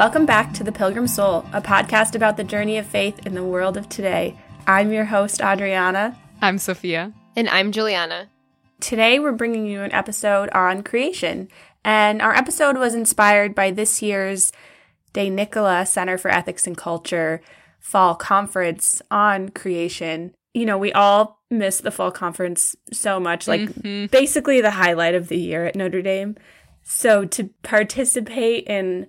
Welcome back to The Pilgrim Soul, a podcast about the journey of faith in the world of today. I'm your host, Adrianna. I'm Sofia. And I'm Juliana. Today, we're bringing you an episode on creation. And our episode was inspired by this year's De Nicola Center for Ethics and Culture fall conference on creation. You know, we all miss the fall conference so much, like mm-hmm. basically the highlight of the year at Notre Dame. So to participate in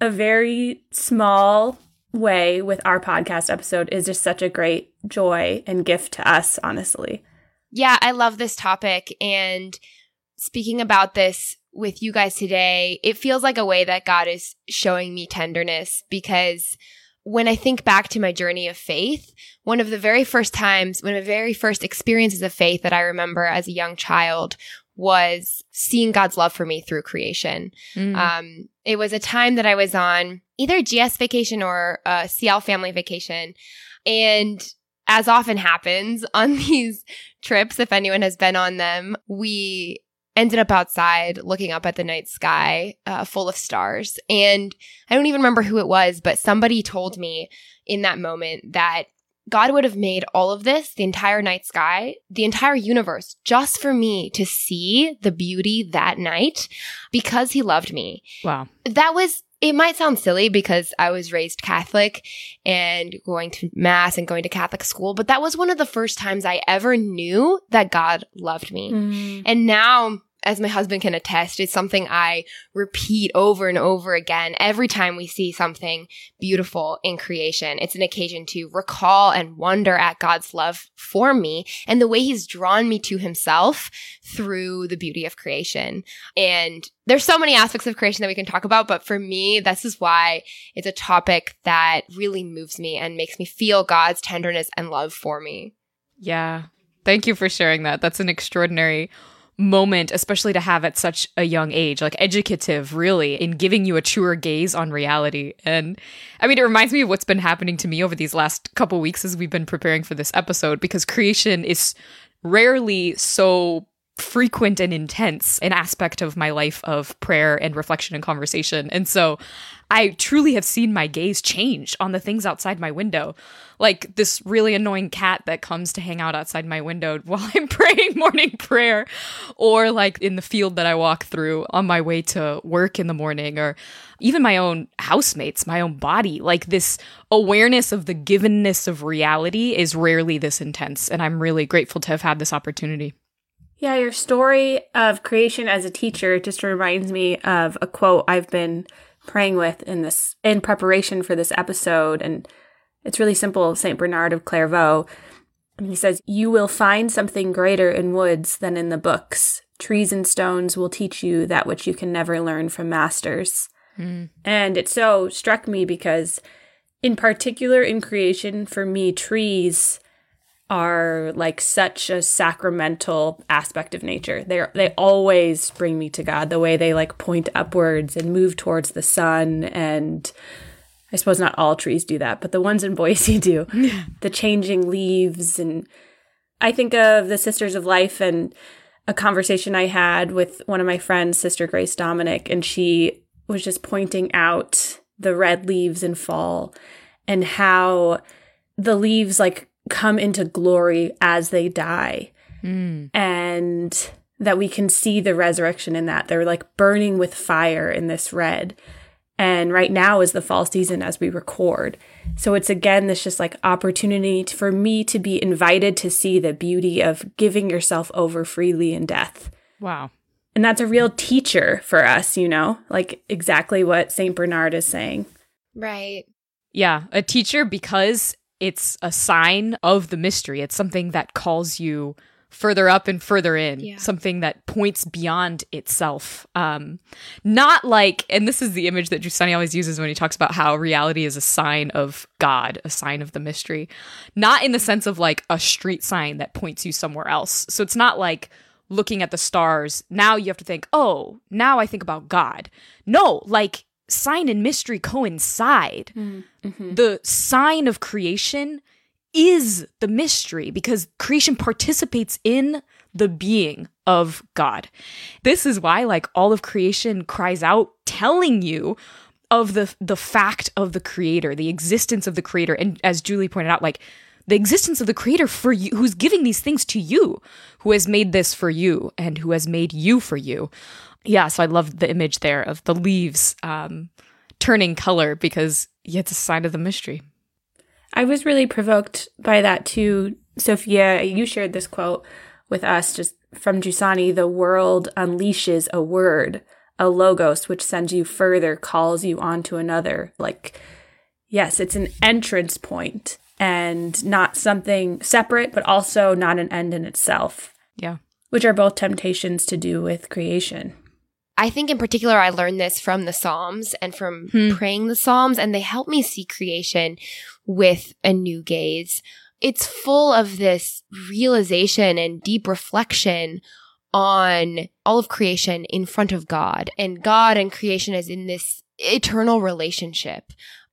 a very small way with our podcast episode is just such a great joy and gift to us, honestly. Yeah, I love this topic. And speaking about this with you guys today, it feels like a way that God is showing me tenderness because when I think back to my journey of faith, one of the very first times, one of the very first experiences of faith that I remember as a young child was seeing God's love for me through creation. Mm. Um, it was a time that I was on either GS vacation or a CL family vacation. And as often happens on these trips, if anyone has been on them, we ended up outside looking up at the night sky uh, full of stars. And I don't even remember who it was, but somebody told me in that moment that God would have made all of this, the entire night sky, the entire universe, just for me to see the beauty that night because he loved me. Wow. That was, it might sound silly because I was raised Catholic and going to mass and going to Catholic school, but that was one of the first times I ever knew that God loved me. Mm. And now, as my husband can attest, it's something I repeat over and over again every time we see something beautiful in creation. It's an occasion to recall and wonder at God's love for me and the way he's drawn me to himself through the beauty of creation. And there's so many aspects of creation that we can talk about, but for me, this is why it's a topic that really moves me and makes me feel God's tenderness and love for me. Yeah. Thank you for sharing that. That's an extraordinary moment, especially to have at such a young age, like educative, really, in giving you a truer gaze on reality. And I mean, it reminds me of what's been happening to me over these last couple weeks as we've been preparing for this episode, because creation is rarely so frequent and intense an aspect of my life of prayer and reflection and conversation. And so I truly have seen my gaze change on the things outside my window. Like this really annoying cat that comes to hang out outside my window while I'm praying morning prayer, or like in the field that I walk through on my way to work in the morning, or even my own housemates, my own body. Like this awareness of the givenness of reality is rarely this intense. And I'm really grateful to have had this opportunity. Yeah, your story of creation as a teacher just reminds me of a quote I've been praying with in this in preparation for this episode. And it's really simple Saint Bernard of Clairvaux. And he says you will find something greater in woods than in the books. Trees and stones will teach you that which you can never learn from masters. Mm. and it so struck me because in particular in creation for me trees are like such a sacramental aspect of nature. They they always bring me to God. The way they like point upwards and move towards the sun and I suppose not all trees do that, but the ones in Boise do. the changing leaves and I think of the Sisters of Life and a conversation I had with one of my friends, Sister Grace Dominic, and she was just pointing out the red leaves in fall and how the leaves like come into glory as they die. Mm. And that we can see the resurrection in that. They're like burning with fire in this red. And right now is the fall season as we record. So it's again this just like opportunity for me to be invited to see the beauty of giving yourself over freely in death. Wow. And that's a real teacher for us, you know, like exactly what St. Bernard is saying. Right. Yeah, a teacher because it's a sign of the mystery. It's something that calls you further up and further in, yeah. something that points beyond itself. Um, not like, and this is the image that Giussani always uses when he talks about how reality is a sign of God, a sign of the mystery, not in the sense of like a street sign that points you somewhere else. So it's not like looking at the stars. Now you have to think, oh, now I think about God. No, like sign and mystery coincide. Mm-hmm. The sign of creation is the mystery because creation participates in the being of God. This is why, like, all of creation cries out, telling you of the the fact of the creator, the existence of the creator, and as Giuli pointed out, like the existence of the creator for you, who's giving these things to you, who has made this for you, and who has made you for you. Yeah, so I love the image there of the leaves um, turning color because yeah, it's a sign of the mystery. I was really provoked by that too. Sofia, you shared this quote with us just from Giussani the world unleashes a word, a logos, which sends you further, calls you on to another. Like, yes, it's an entrance point and not something separate, but also not an end in itself. Yeah. Which are both temptations to do with creation. I think in particular, I learned this from the Psalms and from Hmm. praying the Psalms, and they help me see creation with a new gaze. It's full of this realization and deep reflection on all of creation in front of God, and God and creation is in this eternal relationship.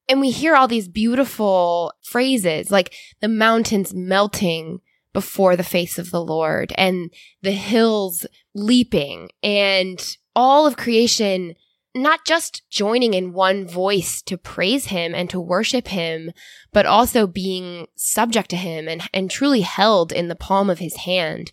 And we hear all these beautiful phrases like the mountains melting before the face of the Lord and the hills leaping and all of creation not just joining in one voice to praise him and to worship him, but also being subject to him and, and truly held in the palm of his hand.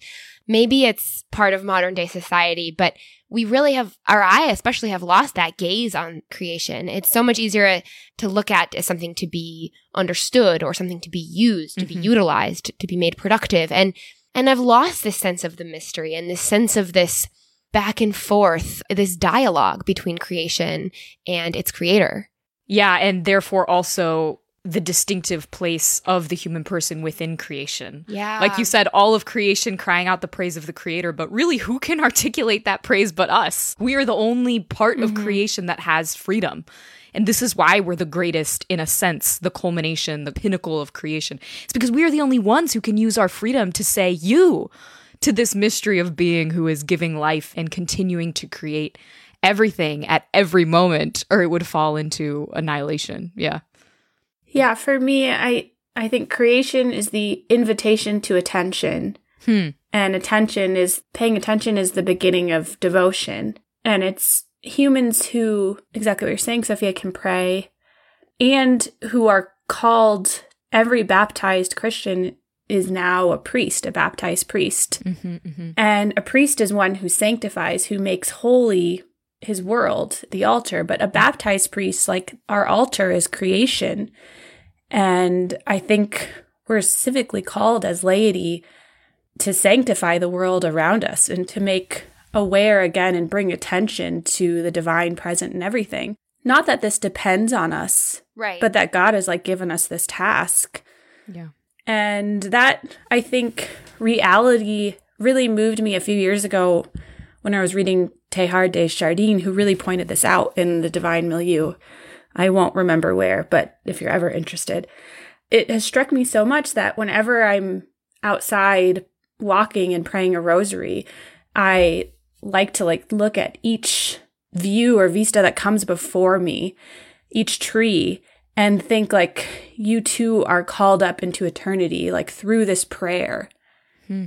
Maybe it's part of modern day society, but we really have, or I especially have lost that gaze on creation. It's so much easier to look at as something to be understood or something to be used, to Mhm. be utilized, to be made productive. And, and I've lost this sense of the mystery and this sense of this back and forth, this dialogue between creation and its creator. Yeah, and therefore also the distinctive place of the human person within creation. Yeah. Like you said, all of creation crying out the praise of the creator, but really, who can articulate that praise but us? We are the only part of Mhm. creation that has freedom. And this is why we're the greatest, in a sense, the culmination, the pinnacle of creation. It's because we are the only ones who can use our freedom to say, you, to this mystery of being who is giving life and continuing to create everything at every moment, or it would fall into annihilation. Yeah. Yeah, for me, I I think creation is the invitation to attention. Hmm. And attention is paying attention is the beginning of devotion. And it's humans who, exactly what you're saying, Sofia, can pray and who are called, every baptized Christian is now a priest, a baptized priest. Mm-hmm, mm-hmm. And a priest is one who sanctifies, who makes holy his world, the altar. But a baptized priest, like our altar, is creation. And I think we're civically called as laity to sanctify the world around us and to make aware again and bring attention to the divine present in everything. Not that this depends on us, right. but that God has like given us this task. Yeah. And that, I think, reality really moved me a few years ago when I was reading Teilhard de Chardin, who really pointed this out in The Divine Milieu. I won't remember where, but if you're ever interested, it has struck me so much that whenever I'm outside walking and praying a rosary, I like to like look at each view or vista that comes before me, each tree, and think like you too are called up into eternity, like through this prayer. Hmm.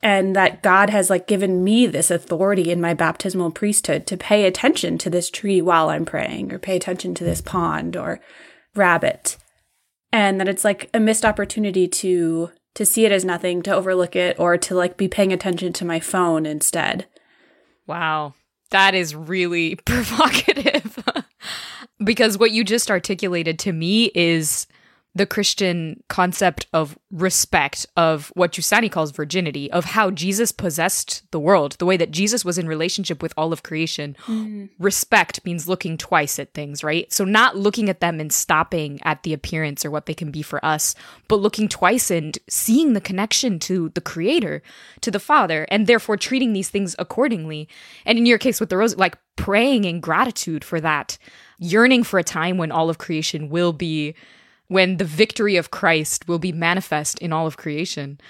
And that God has like given me this authority in my baptismal priesthood to pay attention to this tree while I'm praying, or pay attention to this pond or rabbit. And that it's like a missed opportunity to to see it as nothing, to overlook it, or to like be paying attention to my phone instead. Wow. That is really provocative. because what you just articulated to me is the Christian concept of respect, of what Giussani calls virginity, of how Jesus possessed the world, the way that Jesus was in relationship with all of creation. Mm-hmm. Respect means looking twice at things, right? So, not looking at them and stopping at the appearance or what they can be for us, but looking twice and seeing the connection to the Creator, to the Father, and therefore treating these things accordingly. And in your case with the rose, like praying in gratitude for that, yearning for a time when all of creation will be when the victory of Christ will be manifest in all of creation.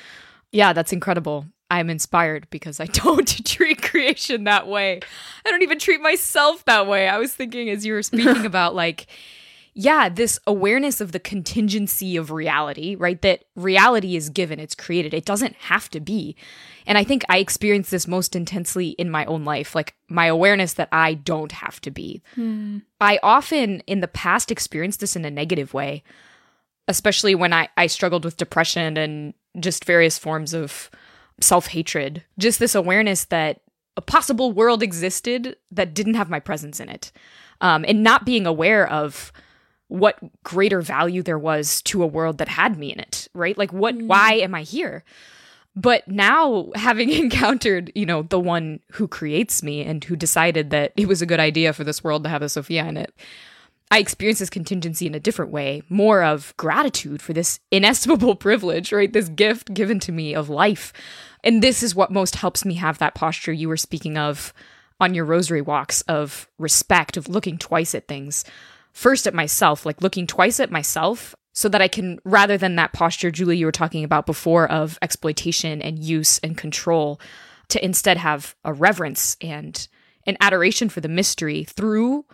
Yeah, that's incredible. I'm inspired because I don't treat creation that way. I don't even treat myself that way. I was thinking as you were speaking about like yeah, this awareness of the contingency of reality, right? That reality is given, it's created, it doesn't have to be. And I think I experienced this most intensely in my own life, like my awareness that I don't have to be. Hmm. I often in the past experienced this in a negative way, especially when I, I struggled with depression and just various forms of self hatred. Just this awareness that a possible world existed that didn't have my presence in it. Um, and not being aware of what greater value there was to a world that had me in it, right? Like what mm. why am I here? But now having encountered, you know, the one who creates me and who decided that it was a good idea for this world to have a Sofia in it, I experience this contingency in a different way, more of gratitude for this inestimable privilege, right? This gift given to me of life. And this is what most helps me have that posture you were speaking of on your rosary walks of respect, of looking twice at things first at myself, like looking twice at myself so that I can, rather than that posture, Giuli, you were talking about before of exploitation and use and control, to instead have a reverence and an adoration for the mystery through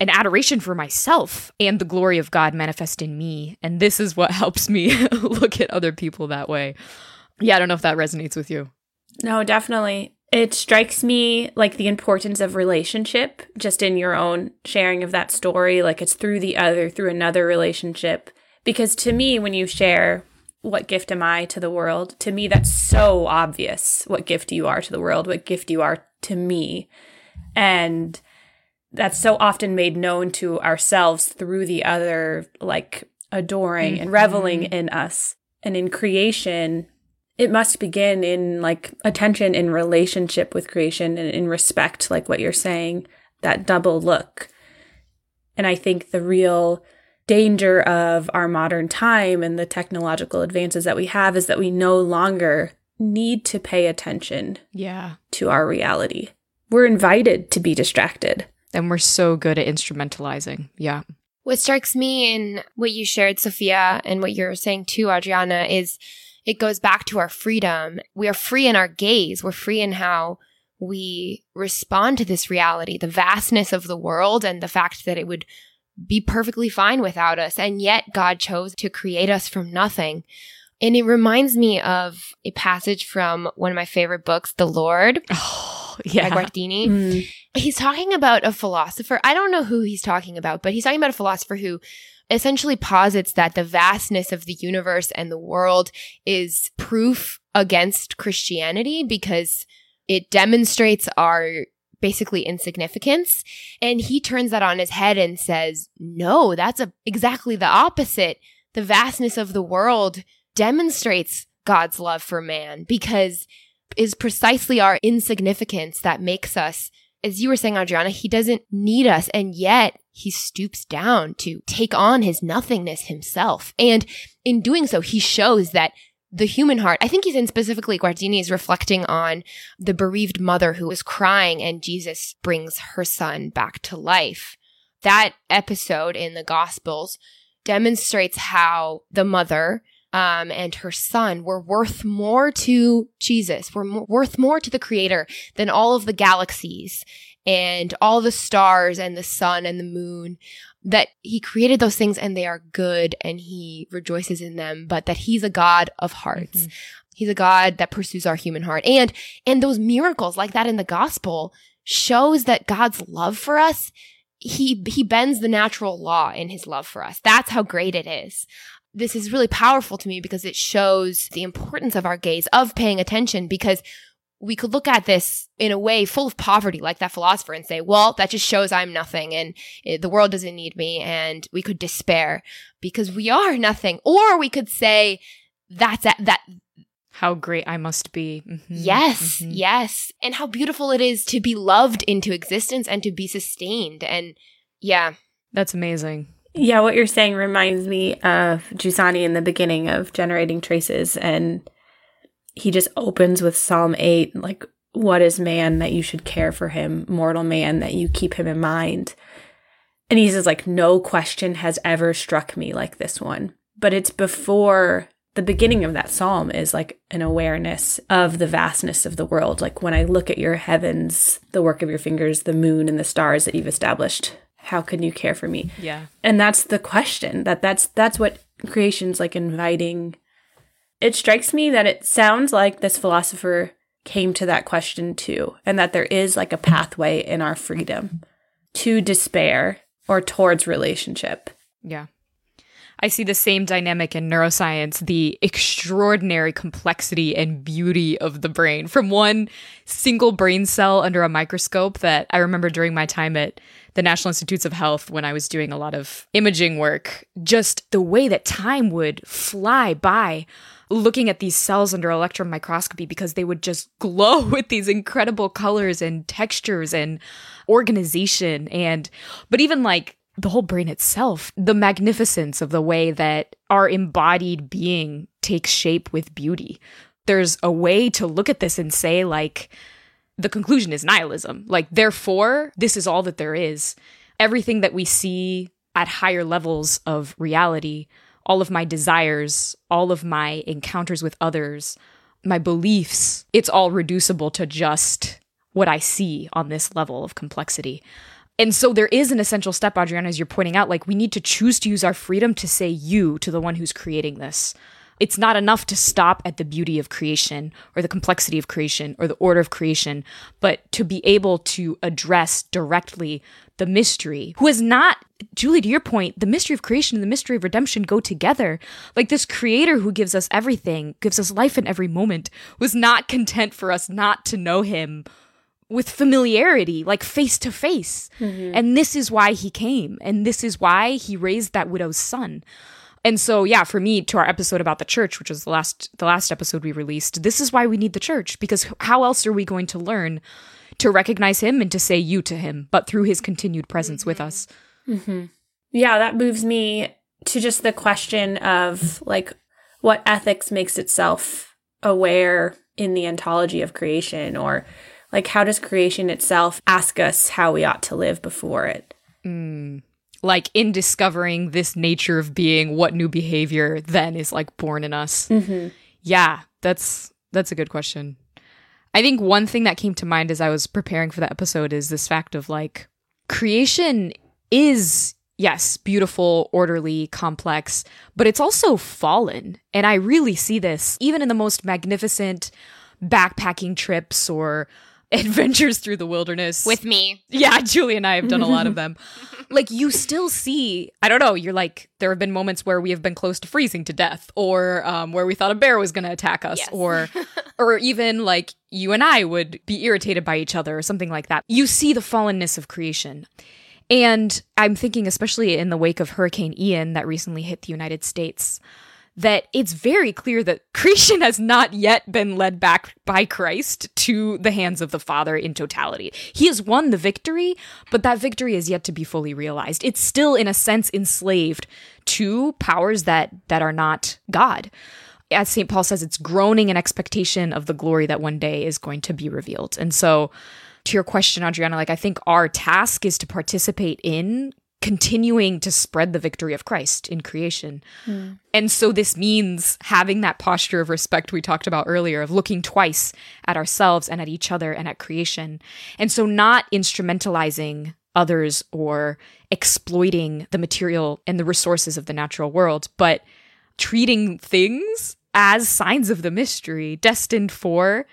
an adoration for myself and the glory of God manifest in me. And this is what helps me look at other people that way. Yeah, I don't know if that resonates with you. No, definitely. It strikes me like the importance of relationship just in your own sharing of that story. Like it's through the other, through another relationship. Because to me, when you share, what gift am I to the world? To me, that's so obvious what gift you are to the world, what gift you are to me. And that's so often made known to ourselves through the other, like adoring mm-hmm. and reveling in us. And in creation, it must begin in like attention in relationship with creation and in respect, like what you're saying, that double look. And I think the real danger of our modern time and the technological advances that we have is that we no longer need to pay attention yeah to our reality. We're invited to be distracted. And we're so good at instrumentalizing. Yeah. What strikes me in what you shared, Sofia, and what you're saying too, Adrianna, is it goes back to our freedom. We are free in our gaze. We're free in how we respond to this reality, the vastness of the world and the fact that it would be perfectly fine without us. And yet God chose to create us from nothing. And it reminds me of a passage from one of my favorite books, The Lord. Oh, yeah. By Guardini. Mm. He's talking about a philosopher. I don't know who he's talking about, but he's talking about a philosopher who essentially posits that the vastness of the universe and the world is proof against Christianity because it demonstrates our basically insignificance. And he turns that on his head and says, no, that's a, exactly the opposite. The vastness of the world demonstrates God's love for man because is precisely our insignificance that makes us as you were saying, Adrianna, he doesn't need us. And yet he stoops down to take on his nothingness himself. And in doing so, he shows that the human heart, I think he's in specifically, Guardini is reflecting on the bereaved mother who was crying and Jesus brings her son back to life. That episode in the Gospels demonstrates how the mother um, and her son were worth more to Jesus, were worth more to the creator than all of the galaxies and all the stars and the sun and the moon. That he created those things and they are good and he rejoices in them, but that he's a God of hearts. Mm-hmm. He's a God that pursues our human heart. And, and those miracles like that in the gospel shows that God's love for us he he bends the natural law in his love for us. That's how great it is this is really powerful to me because it shows the importance of our gaze, of paying attention, because we could look at this in a way full of poverty, like that philosopher, and say, well, that just shows I'm nothing and it, the world doesn't need me. And we could despair because we are nothing. Or we could say, that's a, that. How great I must be. Mm-hmm. Yes, mm-hmm. yes. And how beautiful it is to be loved into existence and to be sustained. And yeah. That's amazing. Yeah, what you're saying reminds me of Giussani in the beginning of Generating Traces. And he just opens with Psalm 8 like, what is man that you should care for him, mortal man that you keep him in mind? And he says, like, no question has ever struck me like this one. But it's before the beginning of that psalm is like an awareness of the vastness of the world. Like when I look at your heavens, the work of your fingers, the moon and the stars that you've established, how can you care for me? Yeah. And that's the question. That that's that's what creation's like inviting. It strikes me that it sounds like this philosopher came to that question too, and that there is like a pathway in our freedom to despair or towards relationship. Yeah. I see the same dynamic in neuroscience, the extraordinary complexity and beauty of the brain. From one single brain cell under a microscope that I remember during my time at the National Institutes of Health when I was doing a lot of imaging work, just the way that time would fly by looking at these cells under electron microscopy because they would just glow with these incredible colors and textures and organization and but even like the whole brain itself, the magnificence of the way that our embodied being takes shape with beauty. There's a way to look at this and say, like, the conclusion is nihilism. Like, therefore, this is all that there is. Everything that we see at higher levels of reality, all of my desires, all of my encounters with others, my beliefs, it's all reducible to just what I see on this level of complexity. And so there is an essential step, Adrianna, as you're pointing out, like we need to choose to use our freedom to say you to the one who's creating this. It's not enough to stop at the beauty of creation or the complexity of creation or the order of creation, but to be able to address directly the mystery, who is not, Giuli, to your point, the mystery of creation and the mystery of redemption go together. Like this creator who gives us everything, gives us life in every moment, was not content for us not to know him with familiarity, like face to face. And this is why he came. And this is why he raised that widow's son. And so yeah, for me to our episode about the church, which was the last the last episode we released, this is why we need the church because how else are we going to learn to recognize him and to say you to him but through his continued presence with mm-hmm. us. Mm-hmm. Yeah, that moves me to just the question of like what ethics makes itself aware in the ontology of creation or like how does creation itself ask us how we ought to live before it? Mm. Like in discovering this nature of being, what new behavior then is like born in us. Mm-hmm. Yeah, that's that's a good question. I think one thing that came to mind as I was preparing for the episode is this fact of like creation is yes, beautiful, orderly, complex, but it's also fallen. And I really see this even in the most magnificent backpacking trips or adventures through the wilderness with me. yeah, Giuli and I have done a lot of them. like you still see, I don't know, you're like there have been moments where we have been close to freezing to death or um, where we thought a bear was going to attack us Yes. or or even like you and I would be irritated by each other or something like that. You see the fallenness of creation. And I'm thinking especially in the wake of Hurricane Ian that recently hit the United States that it's very clear that creation has not yet been led back by Christ to the hands of the Father in totality. He has won the victory, but that victory is yet to be fully realized. It's still in a sense enslaved to powers that that are not God. As St. Paul says, it's groaning in expectation of the glory that one day is going to be revealed. And so to your question, Adrianna, like I think our task is to participate in continuing to spread the victory of Christ in creation. And so this means having that posture of respect we talked about earlier, of looking twice at ourselves and at each other and at creation. And so not instrumentalizing others or exploiting the material and the resources of the natural world, but treating things as signs of the mystery destined for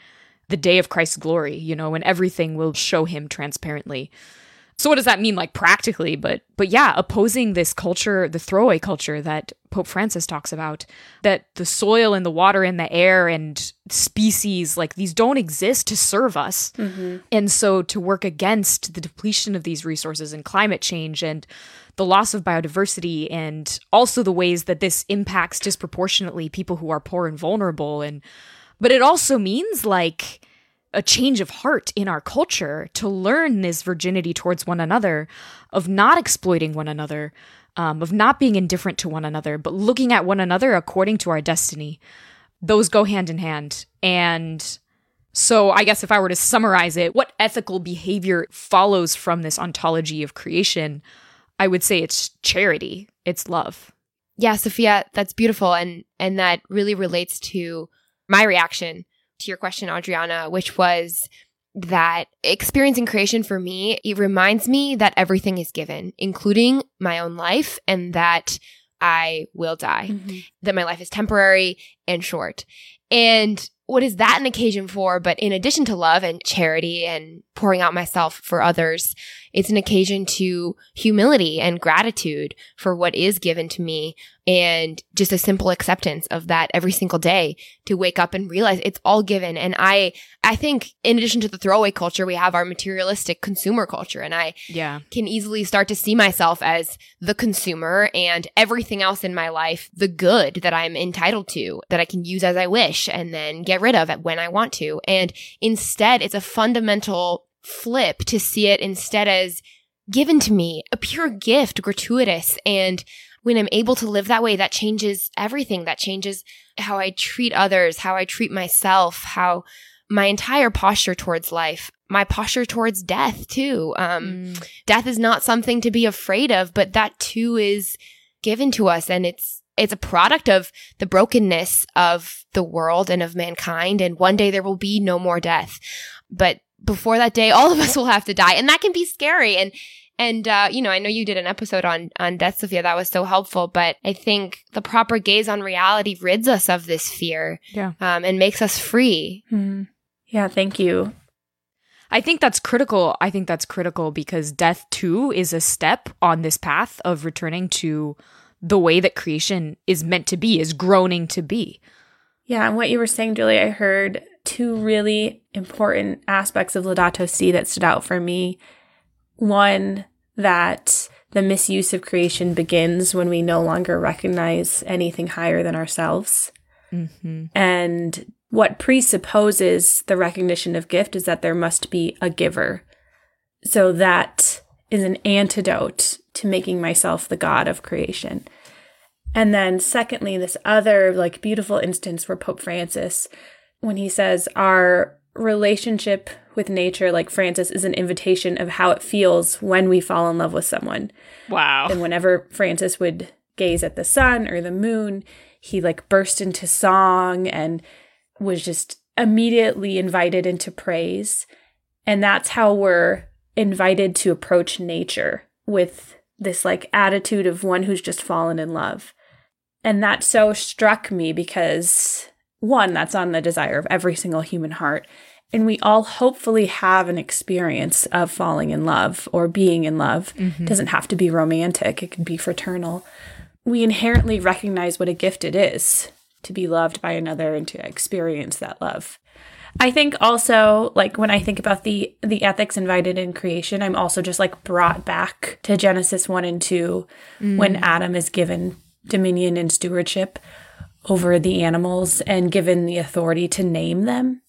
the day of Christ's glory, you know, when everything will show him transparently. So what does that mean like practically? But but yeah, opposing this culture, the throwaway culture that Pope Francis talks about, that the soil and the water and the air and species like these don't exist to serve us. Mm-hmm. And so to work against the depletion of these resources and climate change and the loss of biodiversity and also the ways that this impacts disproportionately people who are poor and vulnerable and but it also means like a change of heart in our culture to learn this virginity towards one another, of not exploiting one another, um, of not being indifferent to one another, but looking at one another according to our destiny. Those go hand in hand. And so, I guess if I were to summarize it, what ethical behavior follows from this ontology of creation, I would say it's charity, it's love. Yeah, Sofia, that's beautiful and and that really relates to my reaction to your question, Adrianna, which was that experiencing creation for me, it reminds me that everything is given, including my own life, and that I will die, mm-hmm. that my life is temporary and short. And what is that an occasion for? But in addition to love and charity and pouring out myself for others, it's an occasion to humility and gratitude for what is given to me and just a simple acceptance of that every single day to wake up and realize it's all given. And I, I think in addition to the throwaway culture, we have our materialistic consumer culture. And I yeah. can easily start to see myself as the consumer and everything else in my life, the good that I'm entitled to, that I can use as I wish and then get rid of it when I want to. And instead, it's a fundamental flip to see it instead as given to me, a pure gift, gratuitous. And when I'm able to live that way, that changes everything. That changes how I treat others, how I treat myself, how my entire posture towards life, my posture towards death too. Um, mm. Death is not something to be afraid of, but that too is given to us, and it's it's a product of the brokenness of the world and of mankind. And one day there will be no more death, but before that day, all of us will have to die, and that can be scary. And and uh, you know, I know you did an episode on on death, Sofia. That was so helpful. But I think the proper gaze on reality rids us of this fear, yeah, um, and makes us free. Mm. Yeah, thank you. I think that's critical. I think that's critical because death too is a step on this path of returning to the way that creation is meant to be, is groaning to be. Yeah, and what you were saying, Giuli, I heard two really important aspects of Laudato Si that stood out for me one, that the misuse of creation begins when we no longer recognize anything higher than ourselves. Mm-hmm. And what presupposes the recognition of gift is that there must be a giver. So that is an antidote to making myself the God of creation. And then, secondly, this other like beautiful instance where Pope Francis, when he says, Our relationship with nature, like Francis, is an invitation of how it feels when we fall in love with someone. Wow. And whenever Francis would gaze at the sun or the moon, he like burst into song and was just immediately invited into praise. And that's how we're invited to approach nature with this like attitude of one who's just fallen in love. And that so struck me because one, that's on the desire of every single human heart. And we all hopefully have an experience of falling in love or being in love. Mm-hmm. It doesn't have to be romantic, it can be fraternal. We inherently recognize what a gift it is to be loved by another and to experience that love. I think also like when I think about the the ethics invited in creation, I'm also just like brought back to Genesis 1 and 2 mm. when Adam is given dominion and stewardship over the animals and given the authority to name them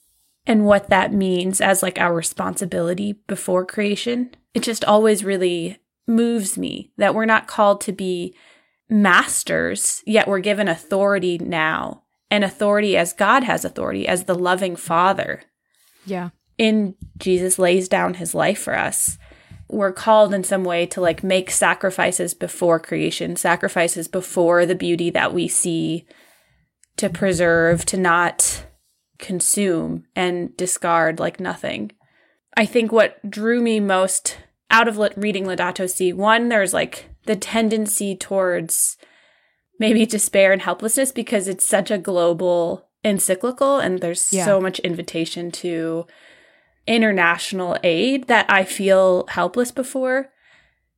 and what that means as like our responsibility before creation. It just always really moves me that we're not called to be masters, yet we're given authority now and authority as God has authority, as the loving Father. Yeah. In Jesus lays down his life for us. We're called in some way to like make sacrifices before creation, sacrifices before the beauty that we see, to preserve, to not consume and discard like nothing. I think what drew me most out of reading Laudato Si, one, there's like the tendency towards maybe despair and helplessness because it's such a global encyclical and there's yeah. so much invitation to international aid that I feel helpless before.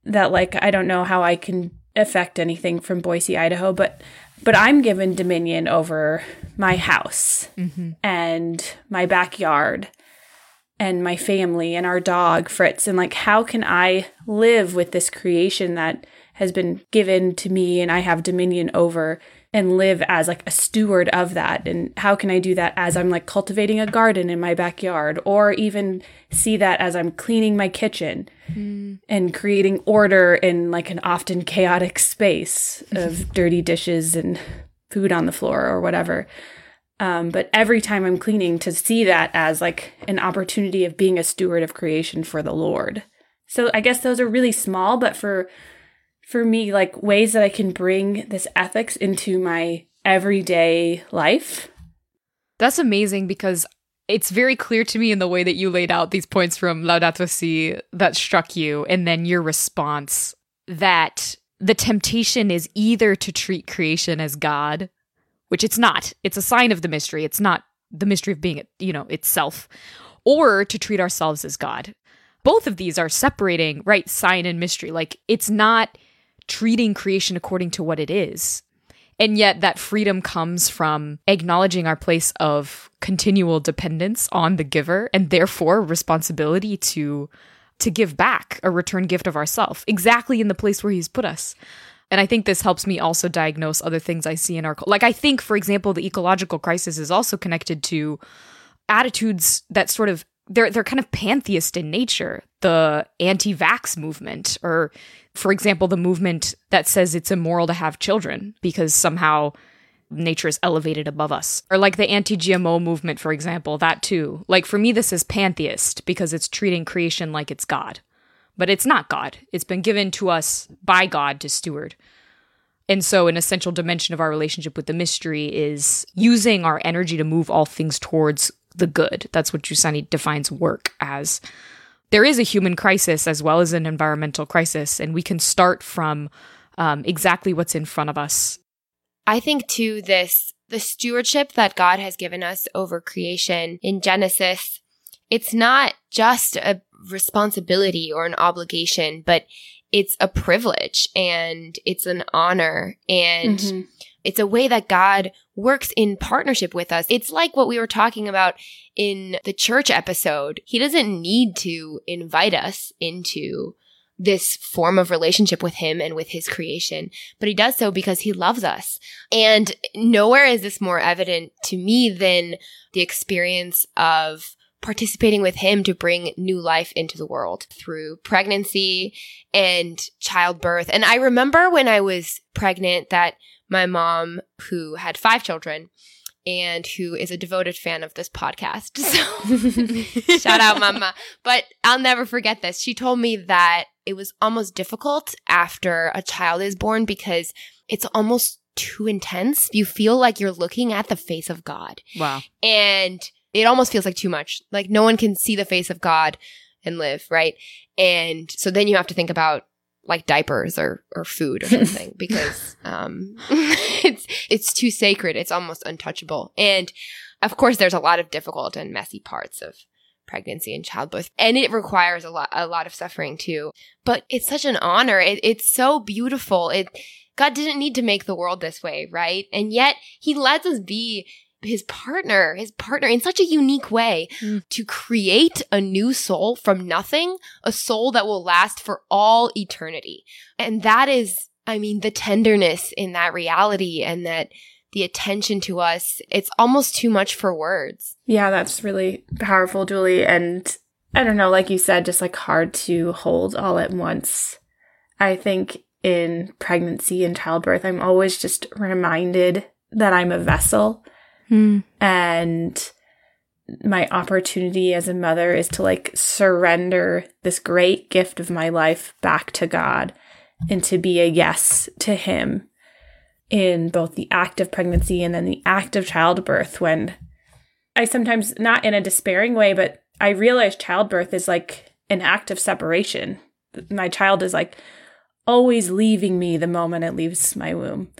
That like I don't know how I can affect anything from Boise, Idaho, but but I'm given dominion over my house mm-hmm. and my backyard and my family and our dog Fritz and like how can I live with this creation that has been given to me and I have dominion over and live as like a steward of that. And how can i do that as i'm like cultivating a garden in my backyard or even see that as i'm cleaning my kitchen mm. and creating order in like an often chaotic space of dirty dishes and food on the floor or whatever. Um, but every time i'm cleaning to see that as like an opportunity of being a steward of creation for the lord. So i guess those are really small but for for me like ways that I can bring this ethics into my everyday life. That's amazing because it's very clear to me in the way that you laid out these points from Laudato Si that struck you, and then your response that the temptation is either to treat creation as God, which it's not. It's a sign of the mystery. It's not the mystery of being, you know, itself, or to treat ourselves as God. Both of these are separating, right? Sign and mystery. Like it's not treating creation according to what it is. And yet, that freedom comes from acknowledging our place of continual dependence on the giver and therefore responsibility to to give back a return gift of ourself exactly in the place where he's put us. And I think this helps me also diagnose other things I see in our like I think for example the ecological crisis is also connected to attitudes that sort of they're they're kind of pantheist in nature. The anti-vax movement or for example the movement that says it's immoral to have children because somehow nature is elevated above us. Or like the anti GMO movement, for example, that too. Like for me, this is pantheist because it's treating creation like it's God. But it's not God, it's been given to us by God to steward. And so, an essential dimension of our relationship with the mystery is using our energy to move all things towards the good. That's what Giussani defines work as. There is a human crisis as well as an environmental crisis, and we can start from um, exactly what's in front of us I think too this the stewardship that God has given us over creation in Genesis, it's not just a responsibility or an obligation, but it's a privilege and it's an honor and mm-hmm. It's a way that God works in partnership with us. It's like what we were talking about in the church episode. He doesn't need to invite us into this form of relationship with him and with his creation, but he does so because he loves us. And nowhere is this more evident to me than the experience of participating with him to bring new life into the world through pregnancy and childbirth. And I remember when I was pregnant that my mom, who had five children, and who is a devoted fan of this podcast. So shout out mama. But I'll never forget this. She told me that it was almost difficult after a child is born because it's almost too intense. You feel like you're looking at the face of God. Wow. And it almost feels like too much. Like no one can see the face of God and live, right? And so then you have to think about like diapers or or food or something because um it's it's too sacred. It's almost untouchable. And of course there's a lot of difficult and messy parts of pregnancy and childbirth and it requires a lot a lot of suffering too but it's such an honor it, it's so beautiful it god didn't need to make the world this way right and yet he lets us be his partner his partner in such a unique way mm. to create a new soul from nothing a soul that will last for all eternity and that is i mean the tenderness in that reality and that the attention to us, it's almost too much for words. Yeah, that's really powerful, Giuli. And I don't know, like you said, just like hard to hold all at once. I think in pregnancy and childbirth, I'm always just reminded that I'm a vessel. Hmm. And my opportunity as a mother is to like surrender this great gift of my life back to God and to be a yes to Him in both the act of pregnancy and then the act of childbirth when I sometimes, not in a despairing way, but I realize childbirth is like an act of separation. My child is like always leaving me the moment it leaves my womb.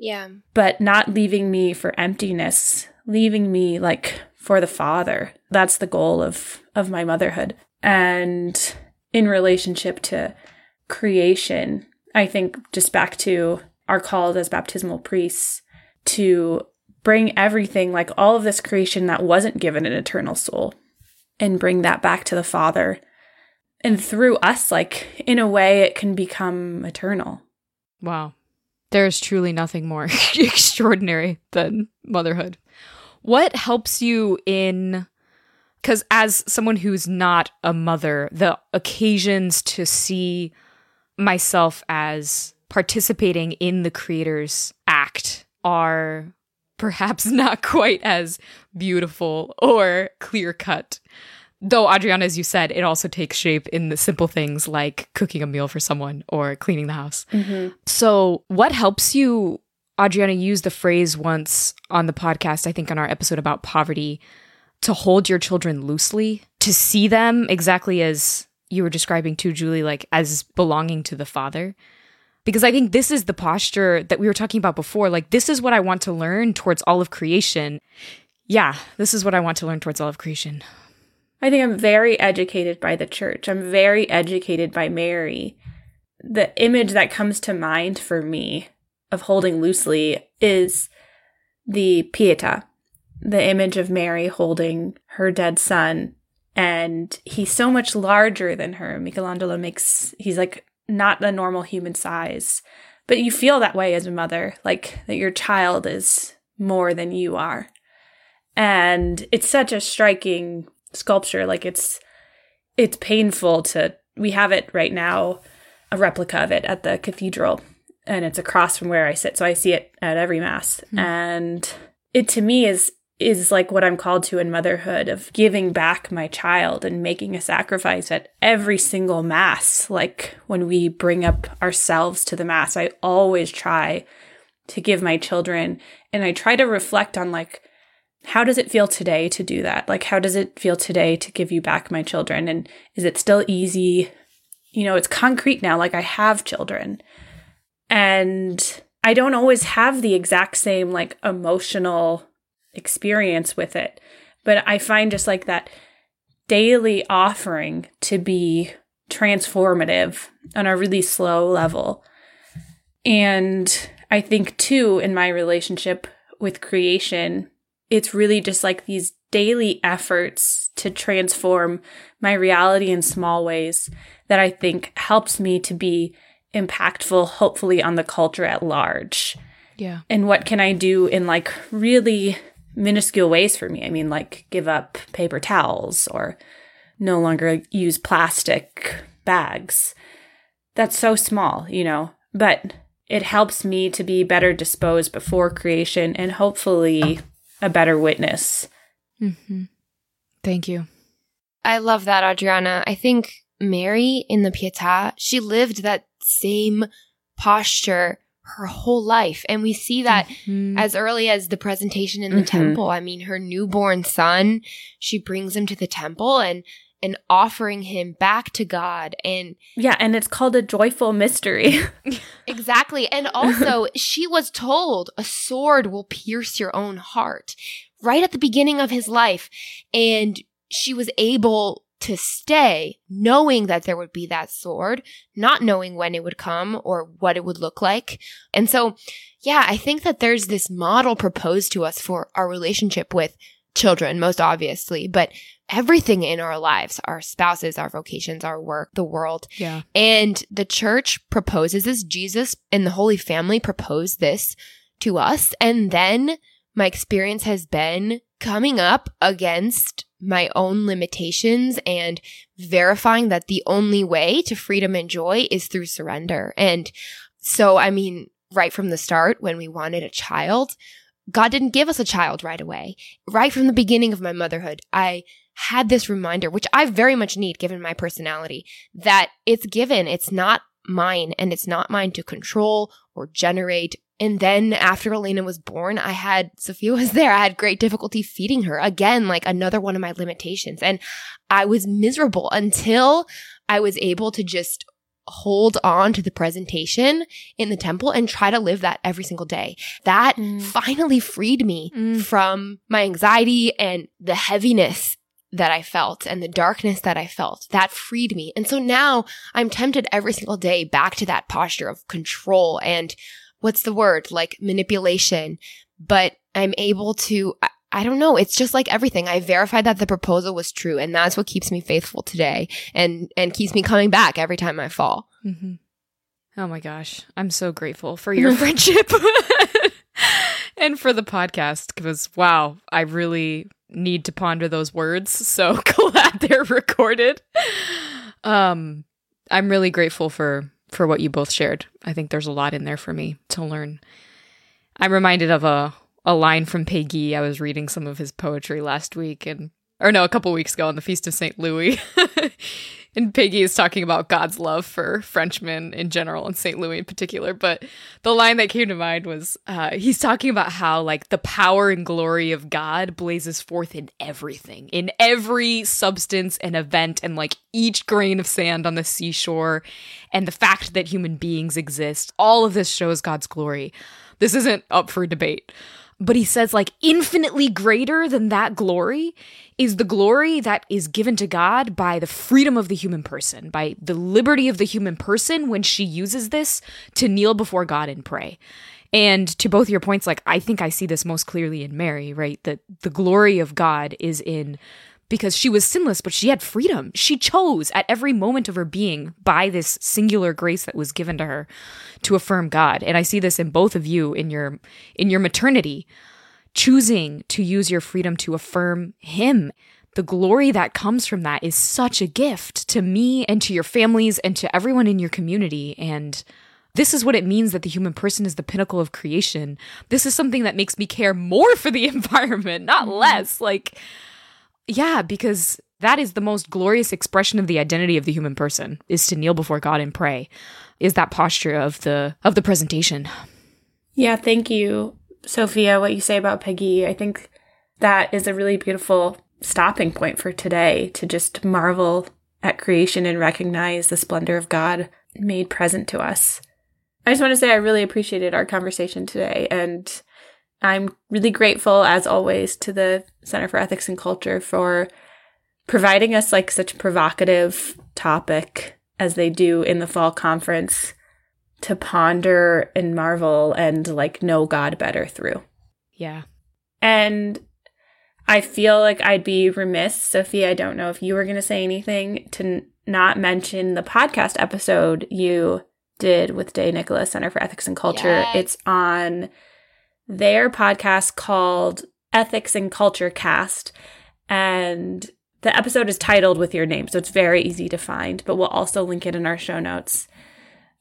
Yeah. But not leaving me for emptiness, leaving me like for the father. That's the goal of of my motherhood. And in relationship to creation, I think just back to our called as baptismal priests to bring everything, like all of this creation that wasn't given an eternal soul, and bring that back to the Father. And through us, like in a way, it can become eternal. Wow. There's truly nothing more extraordinary than motherhood. What helps you in because as someone who's not a mother, the occasions to see myself as participating in the creator's act are perhaps not quite as beautiful or clear cut. Though, Adrianna, as you said, it also takes shape in the simple things like cooking a meal for someone or cleaning the house. Mm-hmm. So, what helps you, Adrianna, used the phrase once on the podcast, I think on our episode about poverty, to hold your children loosely, to see them exactly as you were describing to Giuli, like as belonging to the Father. Because I think this is the posture that we were talking about before. Like, this is what I want to learn towards all of creation. Yeah, this is what I want to learn towards all of creation. I think I'm very educated by the church. I'm very educated by Mary. The image that comes to mind for me of holding loosely is the Pietà, the image of Mary holding her dead son. And he's so much larger than her. Michelangelo makes, he's like not a normal human size. But you feel that way as a mother, like that your child is more than you are. And it's such a striking sculpture. Like it's, it's painful to, we have it right now, a replica of it at the cathedral and it's across from where I sit. So I see it at every mass. Mm. And it to me is is like what I'm called to in motherhood of giving back my child and making a sacrifice at every single mass. Like when we bring up ourselves to the mass, I always try to give my children and I try to reflect on like how does it feel today to do that? Like how does it feel today to give you back my children and is it still easy? You know, it's concrete now like I have children. And I don't always have the exact same like emotional experience with it. But I find just like that daily offering to be transformative on a really slow level. And I think too, in my relationship with creation, it's really just like these daily efforts to transform my reality in small ways that I think helps me to be impactful, hopefully, on the culture at large. Yeah. And what can I do in like really minuscule ways for me. I mean, like give up paper towels or no longer use plastic bags. That's so small, you know, but it helps me to be better disposed before creation and hopefully a better witness. Mm-hmm. Thank you. I love that, Adrianna. I think Mary in the Pietà, she lived that same posture her whole life. And we see that mm-hmm. as early as the presentation in the mm-hmm. temple. I mean, her newborn son, she brings him to the temple and and offering him back to God and Yeah, and it's called a joyful mystery. exactly. And also, she was told a sword will pierce your own heart right at the beginning of his life and she was able to stay, knowing that there would be that sword, not knowing when it would come or what it would look like. And so, yeah, I think that there's this model proposed to us for our relationship with children, most obviously, but everything in our lives, our spouses, our vocations, our work, the world. Yeah. And the church proposes this. Jesus and the Holy Family propose this to us. And then my experience has been coming up against my own limitations and verifying that the only way to freedom and joy is through surrender. And so, I mean, right from the start, when we wanted a child, God didn't give us a child right away. Right from the beginning of my motherhood, I had this reminder, which I very much need given my personality, that it's given, it's not mine, and it's not mine to control or generate and then after Elena was born, I had Sofia was there. I had great difficulty feeding her. Again, like another one of my limitations. And I was miserable until I was able to just hold on to the presentation in the temple and try to live that every single day. That mm. finally freed me mm. from my anxiety and the heaviness that I felt and the darkness that I felt. That freed me. And so now I'm tempted every single day back to that posture of control and what's the word? Like manipulation. But I'm able to, I, I don't know. It's just like everything. I verified that the proposal was true. And that's what keeps me faithful today and, and keeps me coming back every time I fall. Mm-hmm. Oh my gosh. I'm so grateful for your friendship and for the podcast because wow, I really need to ponder those words. So glad they're recorded. Um, I'm really grateful for for what you both shared. I think there's a lot in there for me to learn. I'm reminded of a a line from Péguy. I was reading some of his poetry last week and or no, a couple weeks ago on the Feast of St. Louis. and Péguy is talking about God's love for Frenchmen in general and St. Louis in particular. But the line that came to mind was uh, he's talking about how, like, the power and glory of God blazes forth in everything, in every substance and event, and like each grain of sand on the seashore, and the fact that human beings exist. All of this shows God's glory. This isn't up for debate. But he says, like, infinitely greater than that glory is the glory that is given to God by the freedom of the human person, by the liberty of the human person when she uses this to kneel before God and pray. And to both your points, like, I think I see this most clearly in Mary, right? That the glory of God is in because she was sinless, but she had freedom. She chose at every moment of her being by this singular grace that was given to her to affirm God. And I see this in both of you in your in your maternity, choosing to use your freedom to affirm him. The glory that comes from that is such a gift to me and to your families and to everyone in your community and this is what it means that the human person is the pinnacle of creation. This is something that makes me care more for the environment, not mm-hmm. less. Like yeah, because that is the most glorious expression of the identity of the human person is to kneel before God and pray. Is that posture of the of the presentation. Yeah, thank you, Sofia, what you say about Péguy. I think that is a really beautiful stopping point for today to just marvel at creation and recognize the splendor of God made present to us. I just want to say I really appreciated our conversation today and I'm really grateful, as always, to the Center for Ethics and Culture for providing us like such provocative topic as they do in the fall conference to ponder and marvel and like know God better through. Yeah. And I feel like I'd be remiss, Sophie. I don't know if you were going to say anything to n- not mention the podcast episode you did with de Nicola Center for Ethics and Culture. Yes. It's on their podcast called Ethics and Culture Cast. And the episode is titled with your name, so it's very easy to find, but we'll also link it in our show notes.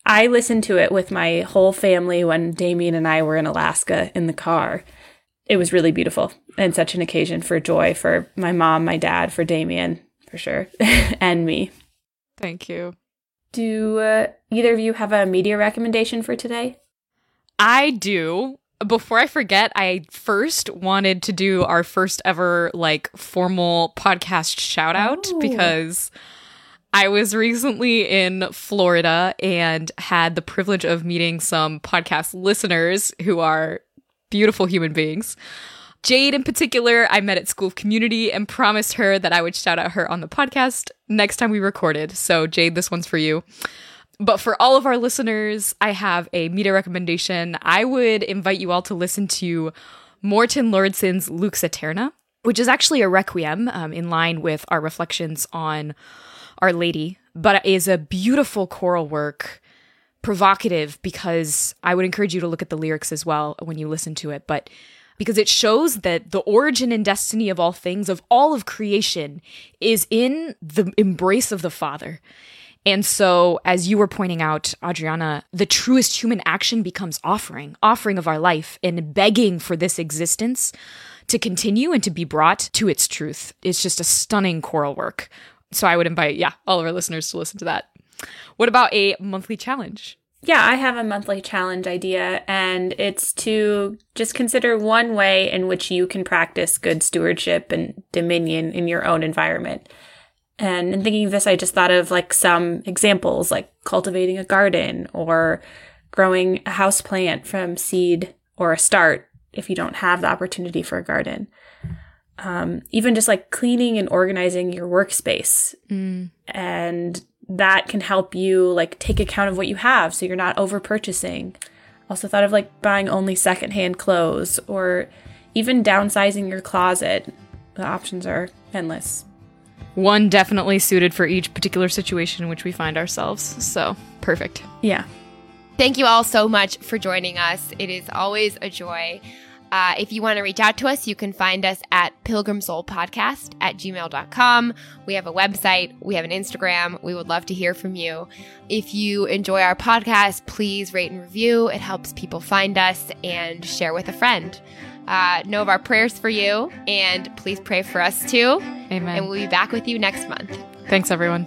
I listened to it with my whole family when Damien and I were in Alaska in the car. It was really beautiful and such an occasion for joy for my mom, my dad, for Damien, for sure, and me. Thank you. Do uh, either of you have a media recommendation for today? I do. Before I forget, I first wanted to do our first ever like formal podcast shout out Oh. because I was recently in Florida and had the privilege of meeting some podcast listeners who are beautiful human beings. Jade, in particular, I met at School of Community and promised her that I would shout out her on the podcast next time we recorded. So, Jade, this one's for you. But for all of our listeners, I have a media recommendation. I would invite you all to listen to Morten Lauridsen's Lux aeterna, which is actually a requiem um, in line with our reflections on Our Lady, but is a beautiful choral work, provocative because I would encourage you to look at the lyrics as well when you listen to it. But because it shows that the origin and destiny of all things, of all of creation, is in the embrace of the Father. And so, as you were pointing out, Adrianna, the truest human action becomes offering, offering of our life and begging for this existence to continue and to be brought to its truth. It's just a stunning choral work. So, I would invite, yeah, all of our listeners to listen to that. What about a monthly challenge? Yeah, I have a monthly challenge idea, and it's to just consider one way in which you can practice good stewardship and dominion in your own environment. And in thinking of this, I just thought of like some examples, like cultivating a garden or growing a house plant from seed or a start if you don't have the opportunity for a garden. Um, even just like cleaning and organizing your workspace. And that can help you like take account of what you have so you're not over purchasing also thought of like buying only secondhand clothes or even downsizing your closet. The options are endless One definitely suited for each particular situation in which we find ourselves. So, perfect. yeah Thank you all so much for joining us. It is always a joy. Uh, if you want to reach out to us, you can find us at Pilgrim Soul Podcast at gmail.com. We have a website, we have an Instagram. We would love to hear from you. If you enjoy our podcast, please rate and review. It helps people find us and share with a friend. Uh, know of our prayers for you, and please pray for us too. Amen. And we'll be back with you next month. Thanks, everyone.